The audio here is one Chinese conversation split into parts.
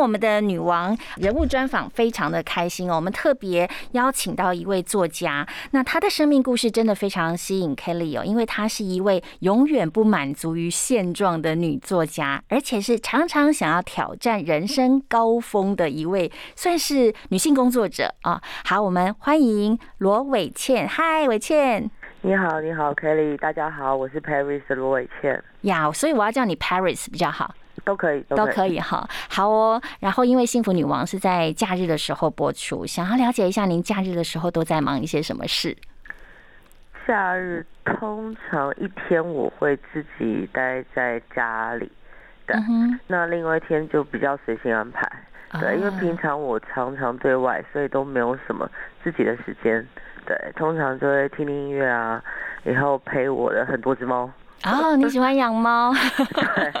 我们的女王人物专访非常的开心哦，我们特别邀请到一位作家，那她的生命故事真的非常吸引 Kelly 哦，因为她是一位永远不满足于现状的女作家，而且是常常想要挑战人生高峰的一位，算是女性工作者啊。好，我们欢迎罗伟倩，嗨，伟倩，你好，你好，Kelly，大家好，我是 Paris 的罗伟倩呀，所以我要叫你 Paris 比较好。都可以，都可以哈。好哦，然后因为《幸福女王》是在假日的时候播出，想要了解一下您假日的时候都在忙一些什么事。假日通常一天我会自己待在家里，对，那另外一天就比较随性安排，对，因为平常我常常对外，所以都没有什么自己的时间，对，通常就会听听音乐啊，然后陪我的很多只猫。哦，你喜欢养猫？对。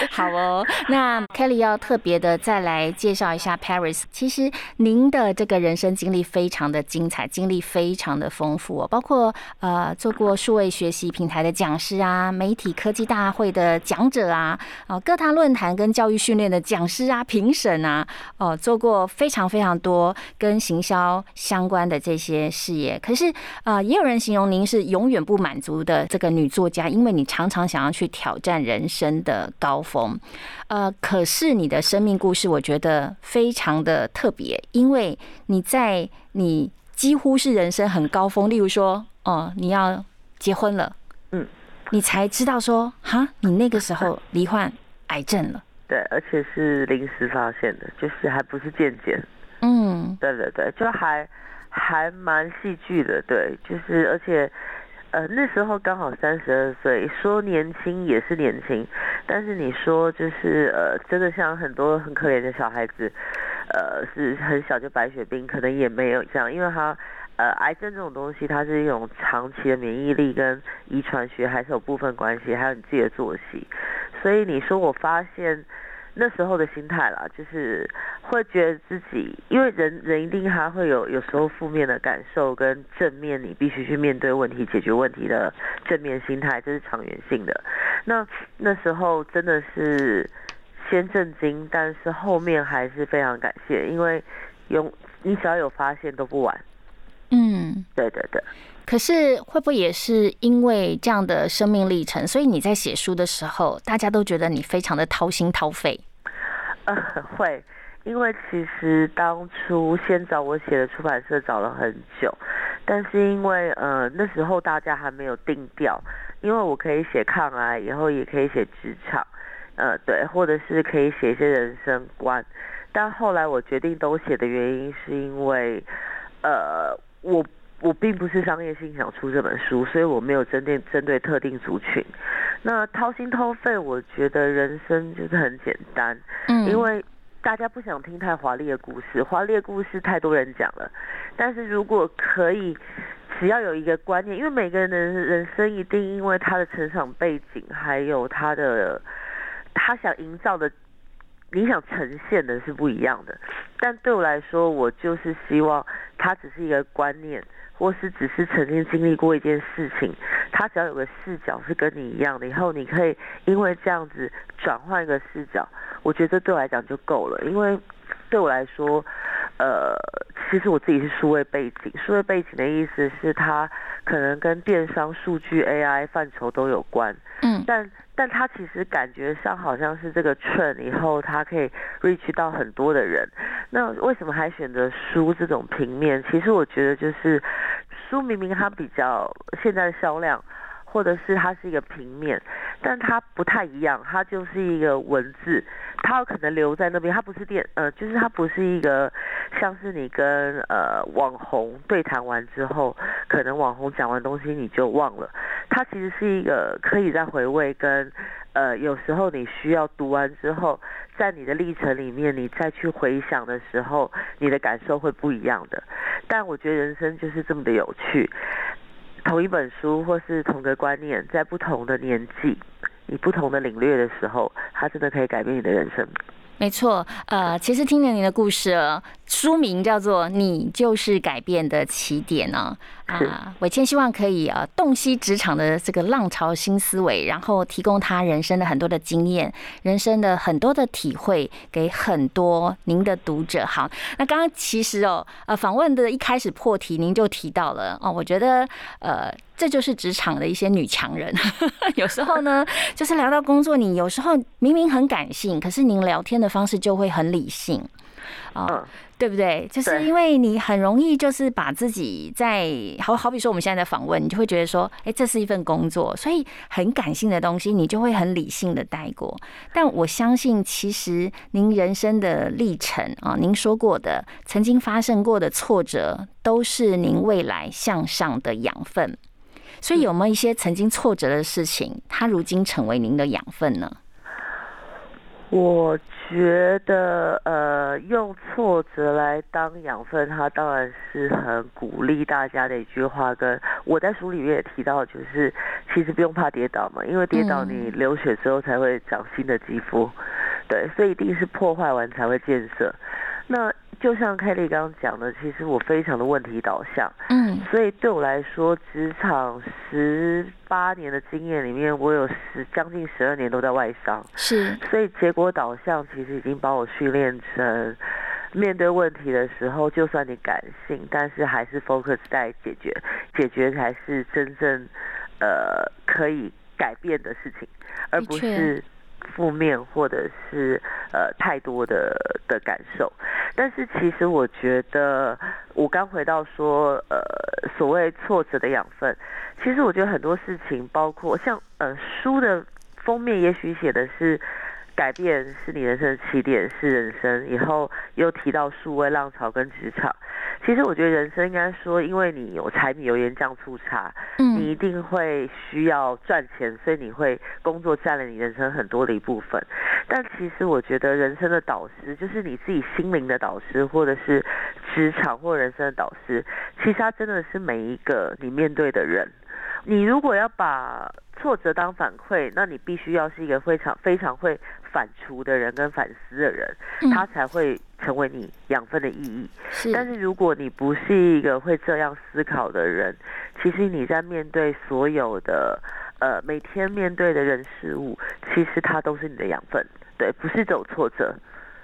好哦，那 Kelly 要特别的再来介绍一下 Paris。其实您的这个人生经历非常的精彩，经历非常的丰富哦，包括呃做过数位学习平台的讲师啊，媒体科技大会的讲者啊，哦各大论坛跟教育训练的讲师啊，评审啊，哦做过非常非常多跟行销相关的这些事业。可是啊，也有人形容您是永远不满足的这个女作家，因为你常常想要去挑战人生的高。峰，呃，可是你的生命故事，我觉得非常的特别，因为你在你几乎是人生很高峰，例如说，哦，你要结婚了，嗯，你才知道说，哈，你那个时候 罹患癌症了，对，而且是临时发现的，就是还不是渐渐，嗯，对对对，就还还蛮戏剧的，对，就是而且。呃，那时候刚好三十二岁，说年轻也是年轻，但是你说就是呃，真的像很多很可怜的小孩子，呃，是很小就白血病，可能也没有这样，因为他呃，癌症这种东西，它是一种长期的免疫力跟遗传学还是有部分关系，还有你自己的作息，所以你说我发现。那时候的心态啦，就是会觉得自己，因为人人一定还会有有时候负面的感受，跟正面你必须去面对问题、解决问题的正面心态，这是长远性的。那那时候真的是先震惊，但是后面还是非常感谢，因为有你只要有发现都不晚。嗯，对对对。可是会不会也是因为这样的生命历程，所以你在写书的时候，大家都觉得你非常的掏心掏肺？呃，会，因为其实当初先找我写的出版社找了很久，但是因为呃那时候大家还没有定调，因为我可以写抗癌，以后也可以写职场，呃对，或者是可以写一些人生观，但后来我决定都写的原因是因为，呃我。我并不是商业性想出这本书，所以我没有针对针对特定族群。那掏心掏肺，我觉得人生就是很简单，嗯，因为大家不想听太华丽的故事，华丽的故事太多人讲了。但是如果可以，只要有一个观念，因为每个人的人生一定因为他的成长背景，还有他的他想营造的，你想呈现的是不一样的。但对我来说，我就是希望他只是一个观念。或是只是曾经经历过一件事情，他只要有个视角是跟你一样的，以后你可以因为这样子转换一个视角，我觉得对我来讲就够了。因为对我来说，呃，其实我自己是数位背景，数位背景的意思是它可能跟电商、数据、AI 范畴都有关。嗯，但但它其实感觉上好像是这个 trend 以后，它可以 reach 到很多的人。那为什么还选择书这种平面？其实我觉得就是书明明它比较现在的销量，或者是它是一个平面，但它不太一样，它就是一个文字，它有可能留在那边，它不是电呃，就是它不是一个像是你跟呃网红对谈完之后，可能网红讲完东西你就忘了，它其实是一个可以再回味跟呃，有时候你需要读完之后，在你的历程里面，你再去回想的时候，你的感受会不一样的。但我觉得人生就是这么的有趣，同一本书或是同个观念，在不同的年纪，你不同的领略的时候，它真的可以改变你的人生。没错，呃，其实听了你的故事，书名叫做《你就是改变的起点》呢。啊，伟谦希望可以啊洞悉职场的这个浪潮新思维，然后提供他人生的很多的经验，人生的很多的体会给很多您的读者。好，那刚刚其实哦，呃，访问的一开始破题，您就提到了哦，我觉得呃，这就是职场的一些女强人。有时候呢，就是聊到工作，你有时候明明很感性，可是您聊天的方式就会很理性。啊，对不对？就是因为你很容易就是把自己在好好比说我们现在在访问，你就会觉得说，哎，这是一份工作，所以很感性的东西，你就会很理性的带过。但我相信，其实您人生的历程啊，您说过的曾经发生过的挫折，都是您未来向上的养分。所以有没有一些曾经挫折的事情，它如今成为您的养分呢？我觉得，呃，用挫折来当养分，它当然是很鼓励大家的一句话。跟我在书里面也提到，就是其实不用怕跌倒嘛，因为跌倒你流血之后才会长新的肌肤，对，所以一定是破坏完才会建设。那就像凯莉刚刚讲的，其实我非常的问题导向，嗯，所以对我来说，职场十八年的经验里面，我有十将近十二年都在外商，是，所以结果导向其实已经把我训练成，面对问题的时候，就算你感性，但是还是 focus 在解决，解决才是真正，呃，可以改变的事情，而不是。负面或者是呃太多的的感受，但是其实我觉得，我刚回到说呃所谓挫折的养分，其实我觉得很多事情，包括像呃书的封面，也许写的是。改变是你人生的起点，是人生。以后又提到数位浪潮跟职场，其实我觉得人生应该说，因为你有柴米油盐酱醋茶，嗯，你一定会需要赚钱，所以你会工作占了你人生很多的一部分。但其实我觉得人生的导师，就是你自己心灵的导师，或者是职场或人生的导师，其实他真的是每一个你面对的人。你如果要把挫折当反馈，那你必须要是一个非常非常会反刍的人跟反思的人，他才会成为你养分的意义。是，但是如果你不是一个会这样思考的人，其实你在面对所有的呃每天面对的人事物，其实它都是你的养分。对，不是走挫折。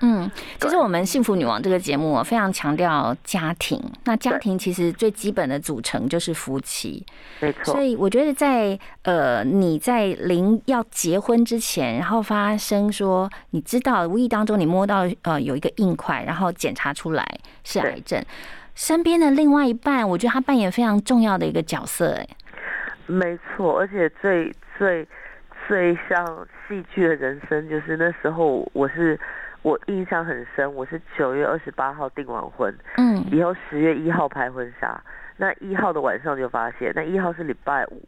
嗯，其实我们幸福女王这个节目非常强调家庭。那家庭其实最基本的组成就是夫妻，没错。所以我觉得在呃你在临要结婚之前，然后发生说你知道无意当中你摸到呃有一个硬块，然后检查出来是癌症，身边的另外一半，我觉得他扮演非常重要的一个角色。哎，没错，而且最最最像戏剧的人生，就是那时候我是。我印象很深，我是九月二十八号订完婚，嗯，以后十月一号拍婚纱，那一号的晚上就发现，那一号是礼拜五，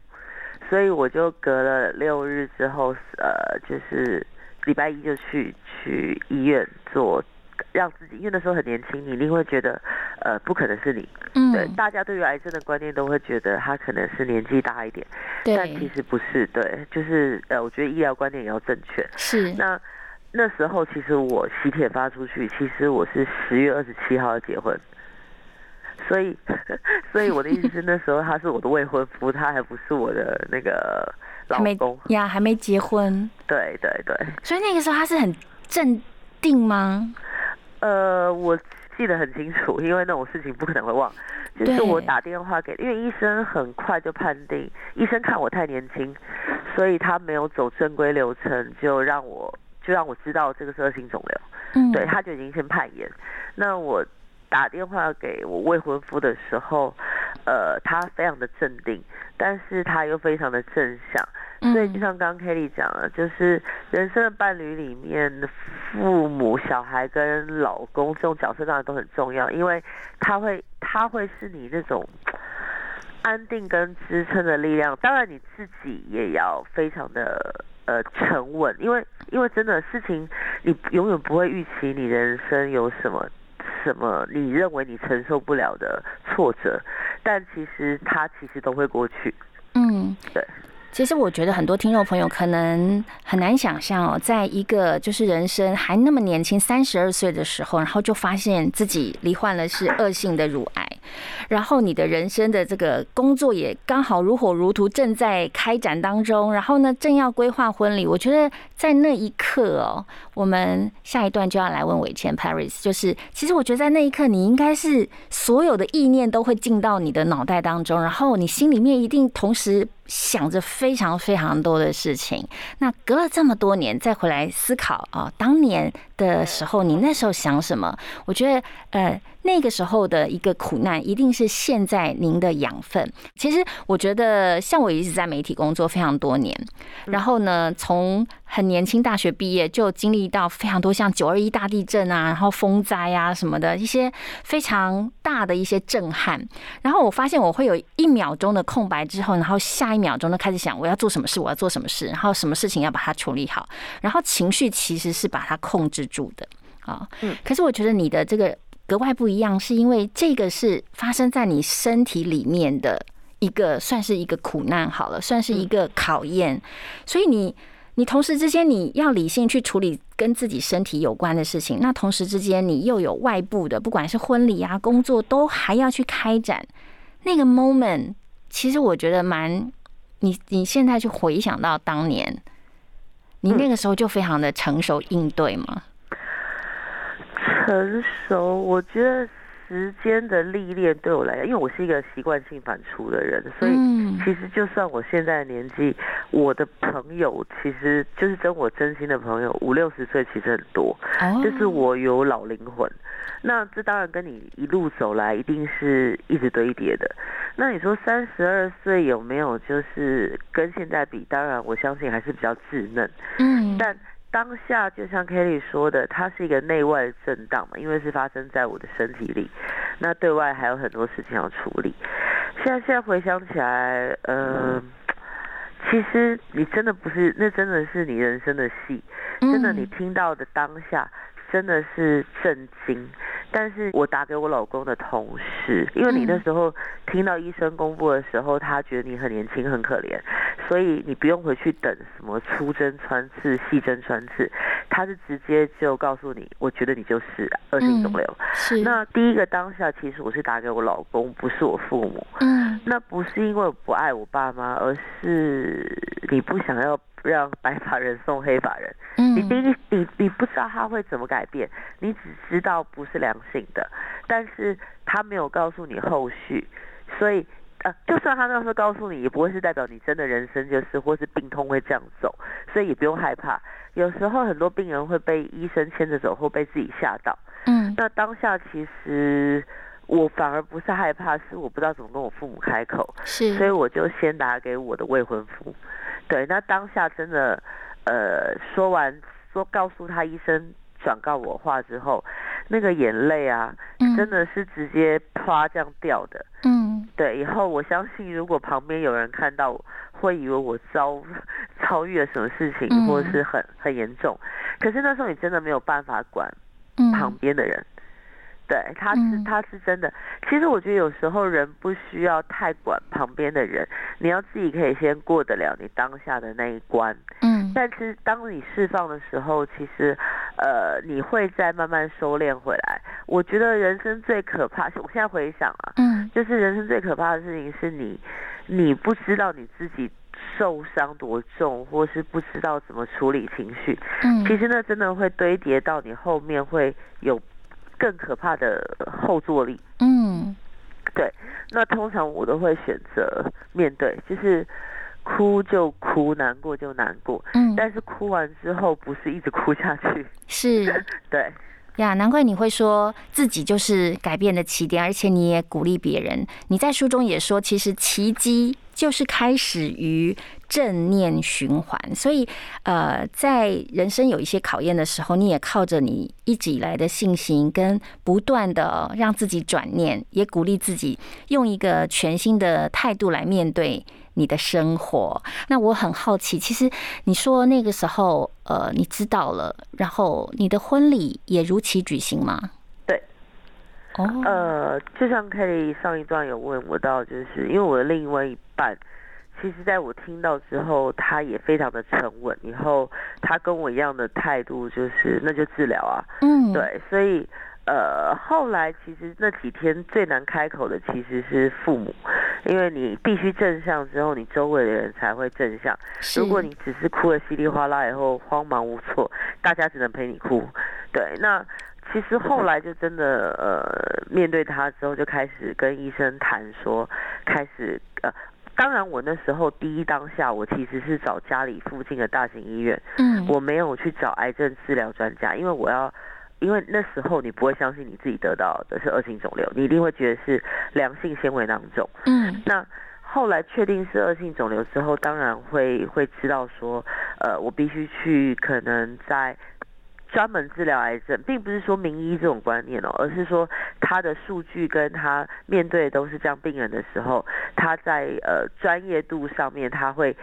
所以我就隔了六日之后，呃，就是礼拜一就去去医院做，让自己，因为那时候很年轻，你一定会觉得，呃，不可能是你，嗯，对，大家对于癌症的观念都会觉得他可能是年纪大一点，对，但其实不是，对，就是呃，我觉得医疗观念也要正确，是，那。那时候其实我喜帖发出去，其实我是十月二十七号要结婚，所以，所以我的意思是那时候他是我的未婚夫，他还不是我的那个老公呀，还没结婚。对对对。所以那个时候他是很镇定吗？呃，我记得很清楚，因为那种事情不可能会忘。就是我打电话给，因为医生很快就判定，医生看我太年轻，所以他没有走正规流程，就让我。就让我知道这个是恶性肿瘤，嗯，对，他就已经先判严。那我打电话给我未婚夫的时候，呃，他非常的镇定，但是他又非常的正向，所以就像刚刚 Kelly 讲了，就是人生的伴侣里面，父母、小孩跟老公这种角色当然都很重要，因为他会他会是你那种安定跟支撑的力量。当然你自己也要非常的。呃 沉稳，因为因为真的事情，你永远不会预期你人生有什么什么你认为你承受不了的挫折，但其实它其实都会过去。嗯，对。其实我觉得很多听众朋友可能很难想象哦，在一个就是人生还那么年轻，三十二岁的时候，然后就发现自己罹患了是恶性的乳癌，然后你的人生的这个工作也刚好如火如荼，正在开展当中，然后呢，正要规划婚礼。我觉得在那一刻哦，我们下一段就要来问伟谦 Paris，就是其实我觉得在那一刻，你应该是所有的意念都会进到你的脑袋当中，然后你心里面一定同时。想着非常非常多的事情，那隔了这么多年再回来思考啊，当年的时候你那时候想什么？我觉得呃。那个时候的一个苦难，一定是现在您的养分。其实我觉得，像我一直在媒体工作非常多年，然后呢，从很年轻大学毕业就经历到非常多像九二一大地震啊，然后风灾啊什么的一些非常大的一些震撼。然后我发现我会有一秒钟的空白之后，然后下一秒钟就开始想我要做什么事，我要做什么事，然后什么事情要把它处理好，然后情绪其实是把它控制住的啊。嗯，可是我觉得你的这个。格外不一样，是因为这个是发生在你身体里面的一个，算是一个苦难好了，算是一个考验。所以你，你同时之间你要理性去处理跟自己身体有关的事情，那同时之间你又有外部的，不管是婚礼啊、工作，都还要去开展。那个 moment，其实我觉得蛮，你你现在去回想到当年，你那个时候就非常的成熟应对吗？成熟，我觉得时间的历练对我来讲，因为我是一个习惯性反刍的人，所以其实就算我现在的年纪，我的朋友其实就是真我真心的朋友，五六十岁其实很多，就是我有老灵魂。那这当然跟你一路走来一定是一直堆叠的。那你说三十二岁有没有就是跟现在比？当然我相信还是比较稚嫩。嗯，但。当下就像 Kelly 说的，它是一个内外震荡嘛，因为是发生在我的身体里，那对外还有很多事情要处理。现在现在回想起来，呃，其实你真的不是，那真的是你人生的戏，真的你听到的当下真的是震惊。但是我打给我老公的同事，因为你那时候听到医生公布的时候，他觉得你很年轻很可怜，所以你不用回去等什么粗针穿刺、细针穿刺，他是直接就告诉你，我觉得你就是恶性肿瘤。是。那第一个当下，其实我是打给我老公，不是我父母。嗯。那不是因为我不爱我爸妈，而是你不想要。让白发人送黑发人，你第一你你不知道他会怎么改变，你只知道不是良性的，但是他没有告诉你后续，所以呃，就算他那时候告诉你，也不会是代表你真的人生就是或是病痛会这样走，所以也不用害怕。有时候很多病人会被医生牵着走，或被自己吓到。嗯，那当下其实我反而不是害怕，是我不知道怎么跟我父母开口，是，所以我就先打给我的未婚夫。对，那当下真的，呃，说完说告诉他医生转告我话之后，那个眼泪啊，真的是直接啪这样掉的。嗯，对，以后我相信如果旁边有人看到，会以为我遭 遭遇了什么事情，或者是很很严重。可是那时候你真的没有办法管旁边的人。对，他是他是真的。其实我觉得有时候人不需要太管旁边的人，你要自己可以先过得了你当下的那一关。嗯。但是当你释放的时候，其实呃你会再慢慢收敛回来。我觉得人生最可怕，我现在回想啊，嗯，就是人生最可怕的事情是你你不知道你自己受伤多重，或是不知道怎么处理情绪。嗯。其实那真的会堆叠到你后面会有。更可怕的后坐力。嗯，对。那通常我都会选择面对，就是哭就哭，难过就难过。嗯，但是哭完之后不是一直哭下去。是，对。呀，难怪你会说自己就是改变的起点，而且你也鼓励别人。你在书中也说，其实奇迹。就是开始于正念循环。所以，呃，在人生有一些考验的时候，你也靠着你一直以来的信心，跟不断的让自己转念，也鼓励自己用一个全新的态度来面对你的生活。那我很好奇，其实你说那个时候，呃，你知道了，然后你的婚礼也如期举行吗？对。哦。呃，就像 Kelly 上一段有问我到，就是因为我的另外一半，其实在我听到之后，他也非常的沉稳，以后他跟我一样的态度，就是那就治疗啊。嗯。对，所以。呃，后来其实那几天最难开口的其实是父母，因为你必须正向之后，你周围的人才会正向。如果你只是哭的稀里哗啦，以后慌忙无措，大家只能陪你哭。对，那其实后来就真的呃，面对他之后，就开始跟医生谈说，开始呃，当然我那时候第一当下，我其实是找家里附近的大型医院，嗯，我没有去找癌症治疗专家，因为我要。因为那时候你不会相信你自己得到的是恶性肿瘤，你一定会觉得是良性纤维囊肿。嗯，那后来确定是恶性肿瘤之后，当然会会知道说，呃，我必须去可能在专门治疗癌症，并不是说名医这种观念哦，而是说他的数据跟他面对的都是这样病人的时候，他在呃专业度上面他会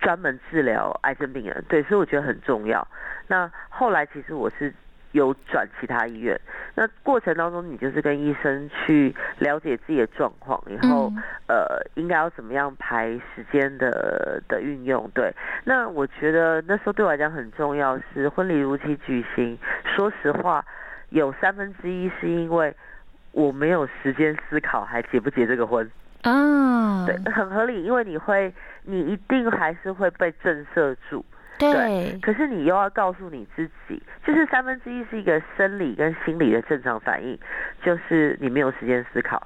专门治疗癌症病人。对，所以我觉得很重要。那后来其实我是。有转其他医院，那过程当中你就是跟医生去了解自己的状况，然后呃应该要怎么样排时间的的运用。对，那我觉得那时候对我来讲很重要是婚礼如期举行。说实话，有三分之一是因为我没有时间思考还结不结这个婚啊。对，很合理，因为你会你一定还是会被震慑住。对，可是你又要告诉你自己，就是三分之一是一个生理跟心理的正常反应，就是你没有时间思考；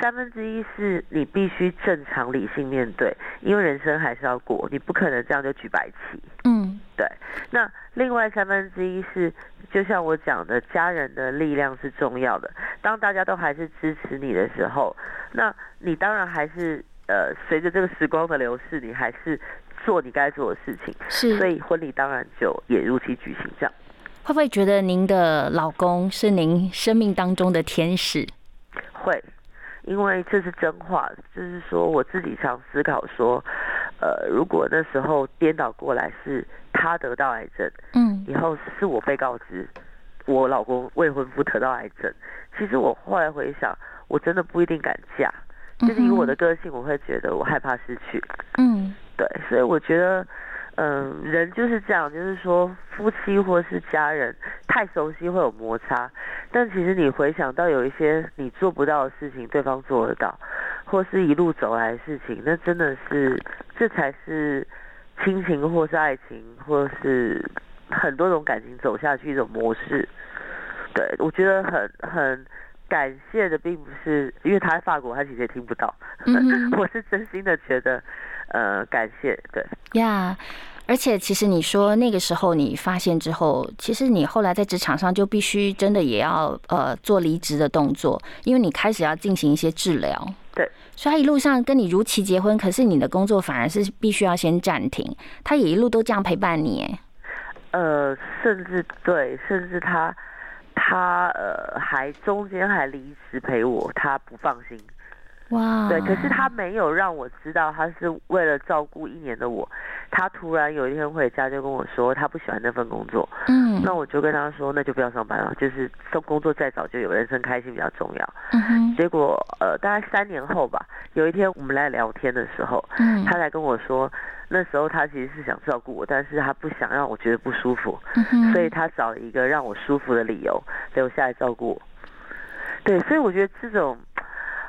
三分之一是你必须正常理性面对，因为人生还是要过，你不可能这样就举白旗。嗯，对。那另外三分之一是，就像我讲的，家人的力量是重要的。当大家都还是支持你的时候，那你当然还是呃，随着这个时光的流逝，你还是。做你该做的事情，是，所以婚礼当然就也如期举行。这样会不会觉得您的老公是您生命当中的天使？会，因为这是真话。就是说，我自己常思考说，呃，如果那时候颠倒过来是他得到癌症，嗯，以后是我被告知我老公未婚夫得到癌症，其实我后来回想，我真的不一定敢嫁。就是以我的个性，我会觉得我害怕失去。嗯。对，所以我觉得，嗯，人就是这样，就是说夫妻或是家人太熟悉会有摩擦，但其实你回想到有一些你做不到的事情，对方做得到，或是一路走来的事情，那真的是这才是亲情或是爱情，或是很多种感情走下去一种模式。对，我觉得很很感谢的，并不是因为他在法国，他其实也听不到，我是真心的觉得。呃，感谢，对呀，而且其实你说那个时候你发现之后，其实你后来在职场上就必须真的也要呃做离职的动作，因为你开始要进行一些治疗。对，所以他一路上跟你如期结婚，可是你的工作反而是必须要先暂停。他也一路都这样陪伴你，呃，甚至对，甚至他他呃还中间还离职陪我，他不放心。哇，对，可是他没有让我知道，他是为了照顾一年的我。他突然有一天回家就跟我说，他不喜欢那份工作。嗯，那我就跟他说，那就不要上班了。就是工作再早就有，人生开心比较重要。嗯。结果呃，大概三年后吧，有一天我们来聊天的时候，嗯，他才跟我说，那时候他其实是想照顾我，但是他不想让我觉得不舒服，嗯所以他找了一个让我舒服的理由留下来照顾我。对，所以我觉得这种。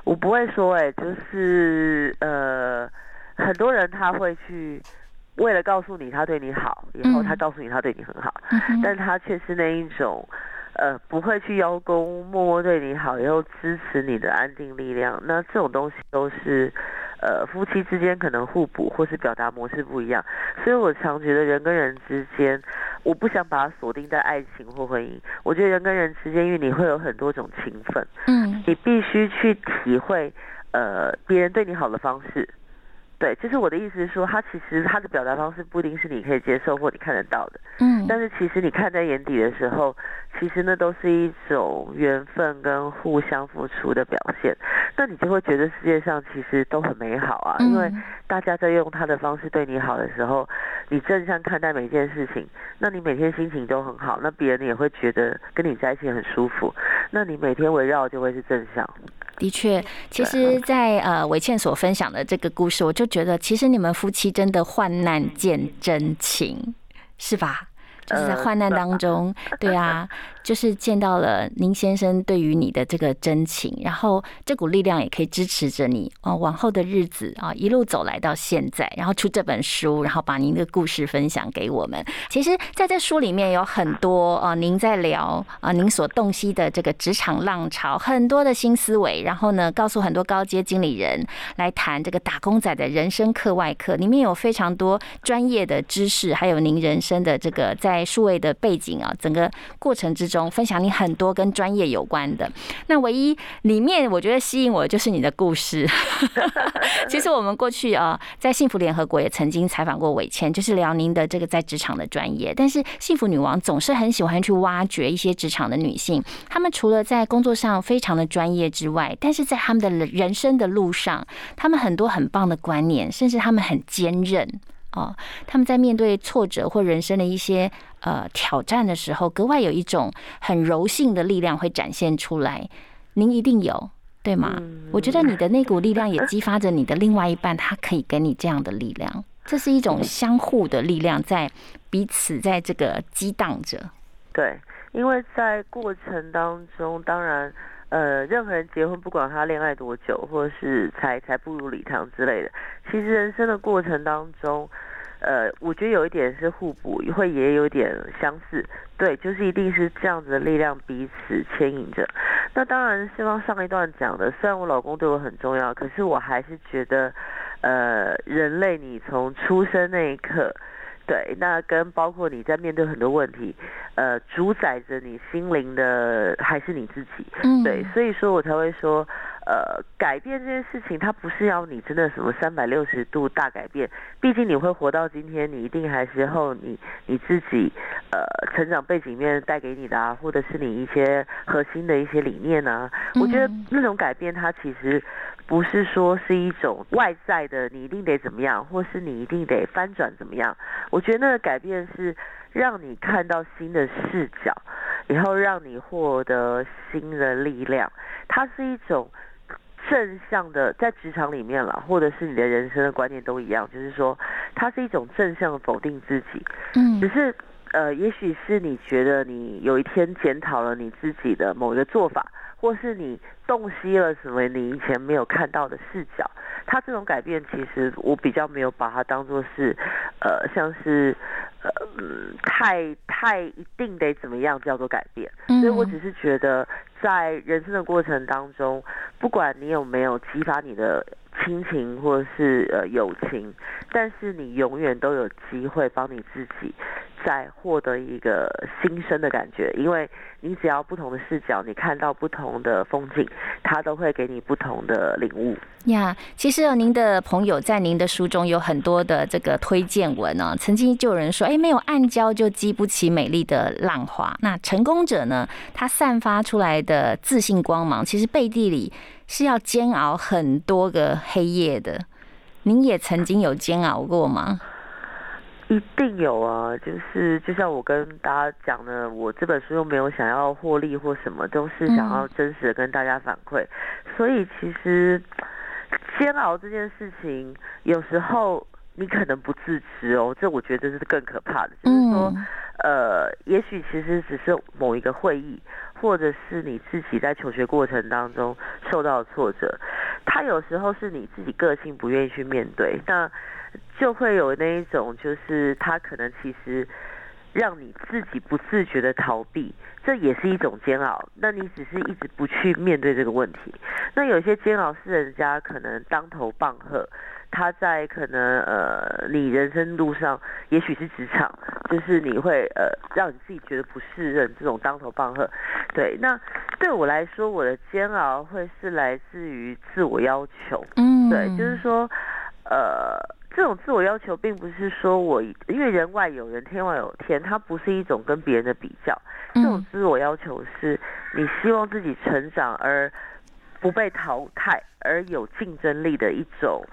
我不会说，哎，就是呃，很多人他会去为了告诉你他对你好，然后他告诉你他对你很好，但他却是那一种呃，不会去邀功，默默对你好，然后支持你的安定力量。那这种东西都是。呃，夫妻之间可能互补，或是表达模式不一样，所以我常觉得人跟人之间，我不想把它锁定在爱情或婚姻。我觉得人跟人之间，因为你会有很多种情分，嗯，你必须去体会，呃，别人对你好的方式，对，就是我的意思是说，他其实他的表达方式不一定是你可以接受或你看得到的，嗯，但是其实你看在眼底的时候，其实那都是一种缘分跟互相付出的表现。那你就会觉得世界上其实都很美好啊，因为嗯大家在用他的方式对你好的时候，你正向看待每件事情，那你每天心情都很好，那别人也会觉得跟你在一起很舒服，那你每天围绕就会是正向。的确，其实在，呃伟倩所分享的这个故事，我就觉得，其实你们夫妻真的患难见真情，是吧？就是在呃患难当中，对啊，就是见到了您先生对于你的这个真情，然后这股力量也可以支持着你哦，往后的日子啊，一路走来到现在，然后出这本书，然后把您的故事分享给我们。其实，在这书里面有很多啊，您在聊啊，您所洞悉的这个职场浪潮，很多的新思维，然后呢，告诉很多高阶经理人来谈这个打工仔的人生课外课，里面有非常多专业的知识，还有您人生的这个在数位的背景啊，整个过程之中分享你很多跟专业有关的。那唯一里面我觉得吸引我的就是你的故事。其实我们过去啊，在幸福联合国也曾经采访过伟谦，就是辽宁的这个在职场的专业。但是幸福女王总是很喜欢去挖掘一些职场的女性，她们除了在工作上非常的专业之外，但是在她们的人生的路上，她们很多很棒的观念，甚至她们很坚韧。哦，他们在面对挫折或人生的一些呃挑战的时候，格外有一种很柔性的力量会展现出来。您一定有，对吗？嗯我觉得你的那股力量也激发着你的另外一半，他可以给你这样的力量。这是一种相互的力量，在彼此在这个激荡着。对，因为在过程当中，当然，呃，任何人结婚，不管他恋爱多久，或者是才才步入礼堂之类的，其实人生的过程当中，呃，我觉得有一点是互补，会也有点相似。对，就是一定是这样子的力量彼此牵引着。那当然，希望上一段讲的，虽然我老公对我很重要，可是我还是觉得，呃，人类你从出生那一刻。对，那跟包括你在面对很多问题，呃，主宰着你心灵的还是你自己。嗯对，所以说我才会说，呃，改变这件事情，它不是要你真的什么三百六十度大改变，毕竟你会活到今天，你一定还是后你你自己呃成长背景面带给你的啊，或者是你一些核心的一些理念啊，我觉得嗯那种改变，它其实不是说是一种外在的，你一定得怎么样，或是你一定得翻转怎么样。我觉得那个改变是让你看到新的视角，然后让你获得新的力量。它是一种正向的，在职场里面啦，或者是你的人生的观念都一样，就是说它是一种正向的否定自己。嗯只是呃，也许是你觉得你有一天检讨了你自己的某一个做法，或是你洞悉了什么你以前没有看到的视角。它这种改变，其实我比较没有把它当做是，呃，像是呃，嗯太太一定得怎么样叫做改变。嗯所以我只是觉得，在人生的过程当中，不管你有没有激发你的亲情或是呃友情，但是你永远都有机会帮你自己再获得一个新生的感觉，因为你只要不同的视角，你看到不同的风景，它都会给你不同的领悟。呀，其实，您的朋友在您的书中有很多的这个推荐文呢、曾经就有人说，哎，没有暗礁就激不起美丽的浪花。那成功者呢，他散发出来的自信光芒，其实背地里是要煎熬很多个黑夜的。您也曾经有煎熬过吗？一定有啊，就是就像我跟大家讲的，我这本书又没有想要获利或什么，都是想要真实的跟大家反馈。所以其实煎熬这件事情，有时候你可能不自知哦，这我觉得是更可怕的，就是说。嗯呃，也许其实只是某一个会议，或者是你自己在求学过程当中受到的挫折，他有时候是你自己个性不愿意去面对，那就会有那一种，就是他可能其实让你自己不自觉的逃避，这也是一种煎熬。那你只是一直不去面对这个问题，那有些煎熬是人家可能当头棒喝。他在可能呃，你人生路上，也许是职场，就是你会呃，让你自己觉得不适任这种当头棒喝。对，那对我来说，我的煎熬会是来自于自我要求。嗯，对，就是说，呃，这种自我要求并不是说我因为人外有人，天外有天，它不是一种跟别人的比较。这种嗯自我要求是你希望自己成长而不被淘汰，而有竞争力的一种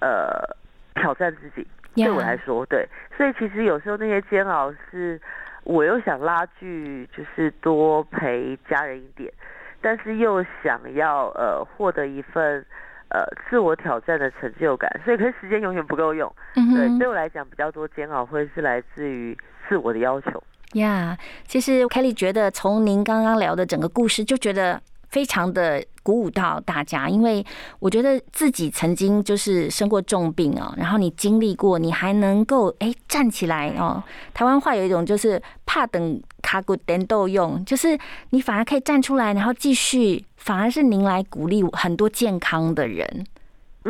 呃挑战自己。对我来，说，对，所以其实有时候那些煎熬是，我又想拉锯，就是多陪家人一点，但是又想要呃获得一份呃自我挑战的成就感，所以可是时间永远不够用。对，对我来讲比较多煎熬会是来自于自我的要求。呀其实 Kelly 觉得从您刚刚聊的整个故事，就觉得非常的鼓舞到大家，因为我觉得自己曾经就是生过重病哦，然后你经历过，你还能够哎站起来哦。台湾话有一种就是怕等卡古等豆用，就是你反而可以站出来，然后继续，反而是您来鼓励很多健康的人。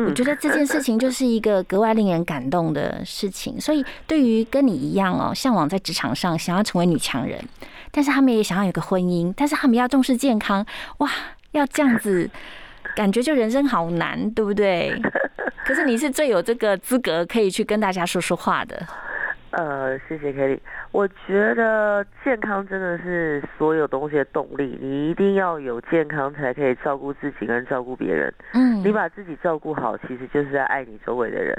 我嗯，觉得这件事情就是一个格外令人感动的事情。所以，对于跟你一样哦，向往在职场上想要成为女强人，但是他们也想要有个婚姻，但是他们要重视健康，哇，要这样子，感觉就人生好难，对不对？可是你是最有这个资格可以去跟大家说说话的。呃，谢谢 Kelly。我觉得健康真的是所有东西的动力，你一定要有健康才可以照顾自己跟照顾别人。嗯你把自己照顾好，其实就是在爱你周围的人，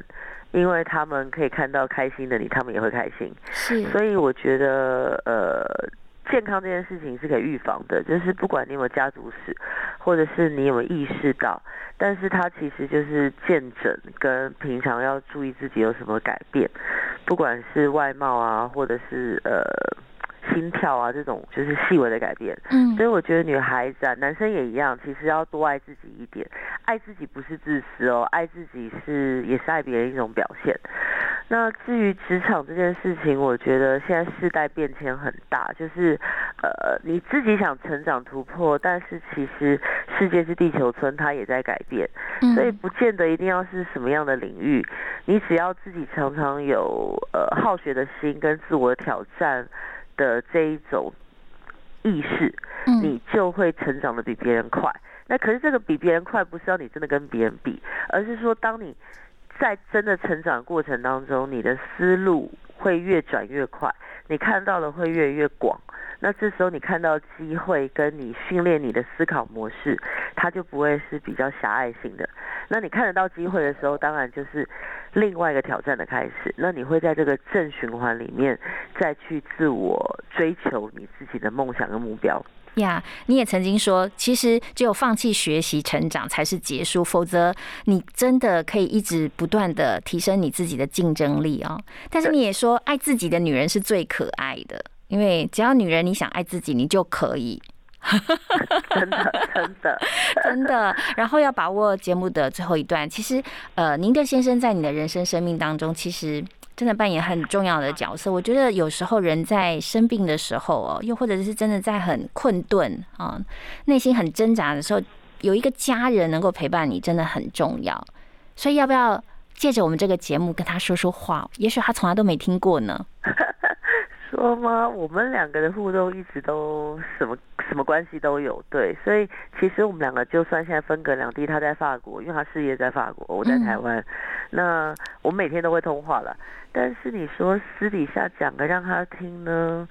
因为他们可以看到开心的你，他们也会开心。是，所以我觉得，呃，健康这件事情是可以预防的，就是不管你有没有家族史，或者是你有没有意识到，但是它其实就是见诊跟平常要注意自己有什么改变，不管是外貌啊，或者是呃心跳啊这种就是细微的改变。嗯所以我觉得女孩子啊，男生也一样，其实要多爱自己一点。爱自己不是自私哦，爱自己是也是爱别人一种表现。那至于职场这件事情，我觉得现在世代变迁很大，就是呃你自己想成长突破，但是其实世界是地球村，它也在改变。嗯所以不见得一定要是什么样的领域，你只要自己常常有呃好学的心跟自我挑战的这一种意识，嗯你就会成长的比别人快。那可是这个比别人快，不是要你真的跟别人比，而是说当你在真的成长过程当中，你的思路会越转越快，你看到的会越来越广。那这时候你看到机会，跟你训练你的思考模式，它就不会是比较狭隘性的。那你看得到机会的时候，当然就是另外一个挑战的开始。那你会在这个正循环里面，再去自我追求你自己的梦想跟目标。呀你也曾经说，其实只有放弃学习成长才是结束，否则你真的可以一直不断的提升你自己的竞争力哦、但是你也说，爱自己的女人是最可爱的，因为只要女人你想爱自己，你就可以。真的，真的，真的。然后要把握节目的最后一段，其实呃，您的先生在你的人生生命当中，其实真的扮演很重要的角色。我觉得有时候人在生病的时候哦，又或者是真的在很困顿啊，内心很挣扎的时候，有一个家人能够陪伴你，真的很重要。所以要不要借着我们这个节目跟他说说话？也许他从来都没听过呢。说吗？我们两个的互动一直都什么什么关系都有，对，所以其实我们两个就算现在分隔两地，他在法国，因为他事业在法国，我在台湾，那我们每天都会通话了。但是你说私底下讲个让他听呢，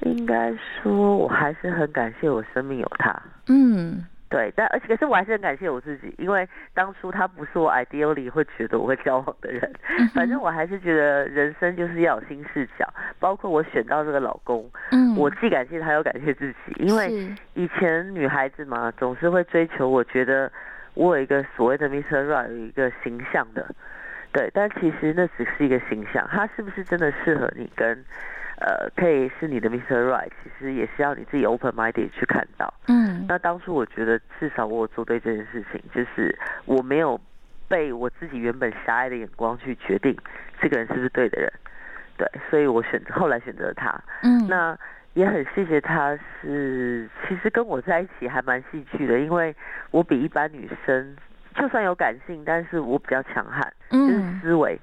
应该说我还是很感谢我生命有他。嗯对，但而且可是我还是很感谢我自己，因为当初他不是我 ideally 会觉得我会交往的人。嗯反正我还是觉得人生就是要有新视角，包括我选到这个老公，嗯，我既感谢他又感谢自己，因为以前女孩子嘛，总是会追求，我觉得我有一个所谓的 Mr. Right 有一个形象的，对，但其实那只是一个形象，他是不是真的适合你跟呃可以是你的 Mr. Right，其实也是要你自己 open minded 去看到。嗯那当初我觉得至少我有做对这件事情，就是我没有被我自己原本狭隘的眼光去决定这个人是不是对的人，对，所以我选择后来选择了他。嗯，那也很谢谢他是，其实跟我在一起还蛮戏剧的，因为我比一般女生就算有感性，但是我比较强悍，就是嗯思维。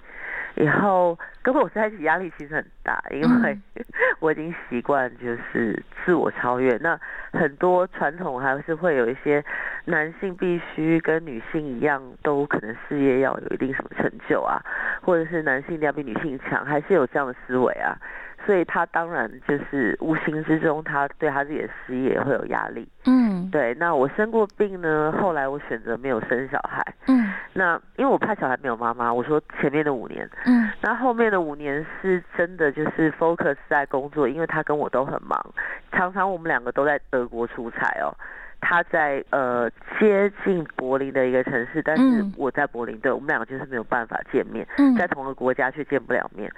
以后跟我在一起压力其实很大，因为嗯 我已经习惯就是自我超越。那很多传统还是会有一些男性必须跟女性一样，都可能事业要有一定什么成就啊，或者是男性一定要比女性强，还是有这样的思维啊。所以他当然就是无形之中，他对他自己的事业会有压力。嗯，对。那我生过病呢，后来我选择没有生小孩。嗯，那因为我怕小孩没有妈妈，我说前面的五年，嗯，那后面的五年是真的就是 focus 在工作，因为他跟我都很忙，常常我们两个都在德国出差哦。他在呃接近柏林的一个城市，但是我在柏林，对我们两个就是没有办法见面，在同一个国家却见不了面，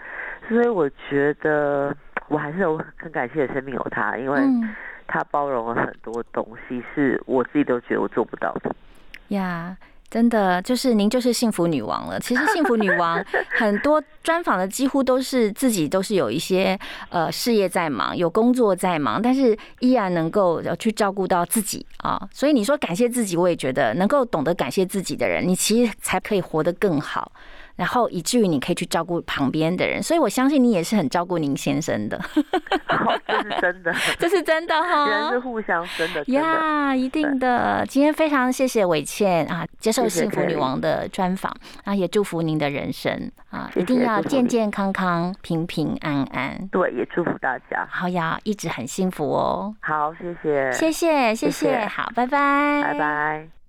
所以我觉得我还是有很感谢生命有他，因为他包容了很多东西，是我自己都觉得我做不到的。呀。真的就是您就是幸福女王了。其实幸福女王 很多专访的几乎都是自己都是有一些呃事业在忙，有工作在忙，但是依然能够去照顾到自己啊。所以你说感谢自己，我也觉得能够懂得感谢自己的人，你其实才可以活得更好。然后以至于你可以去照顾旁边的人，所以我相信你也是很照顾您先生的。这是真的，这是真的哈，人是互相真的呀，一定的。今天非常谢谢伟倩啊，接受幸福女王的专访啊，也祝福您的人生啊，一定要健健康康、平平安安。对，也祝福大家，好呀，一直很幸福哦。好，谢谢，谢谢，谢谢，好，拜拜，拜拜。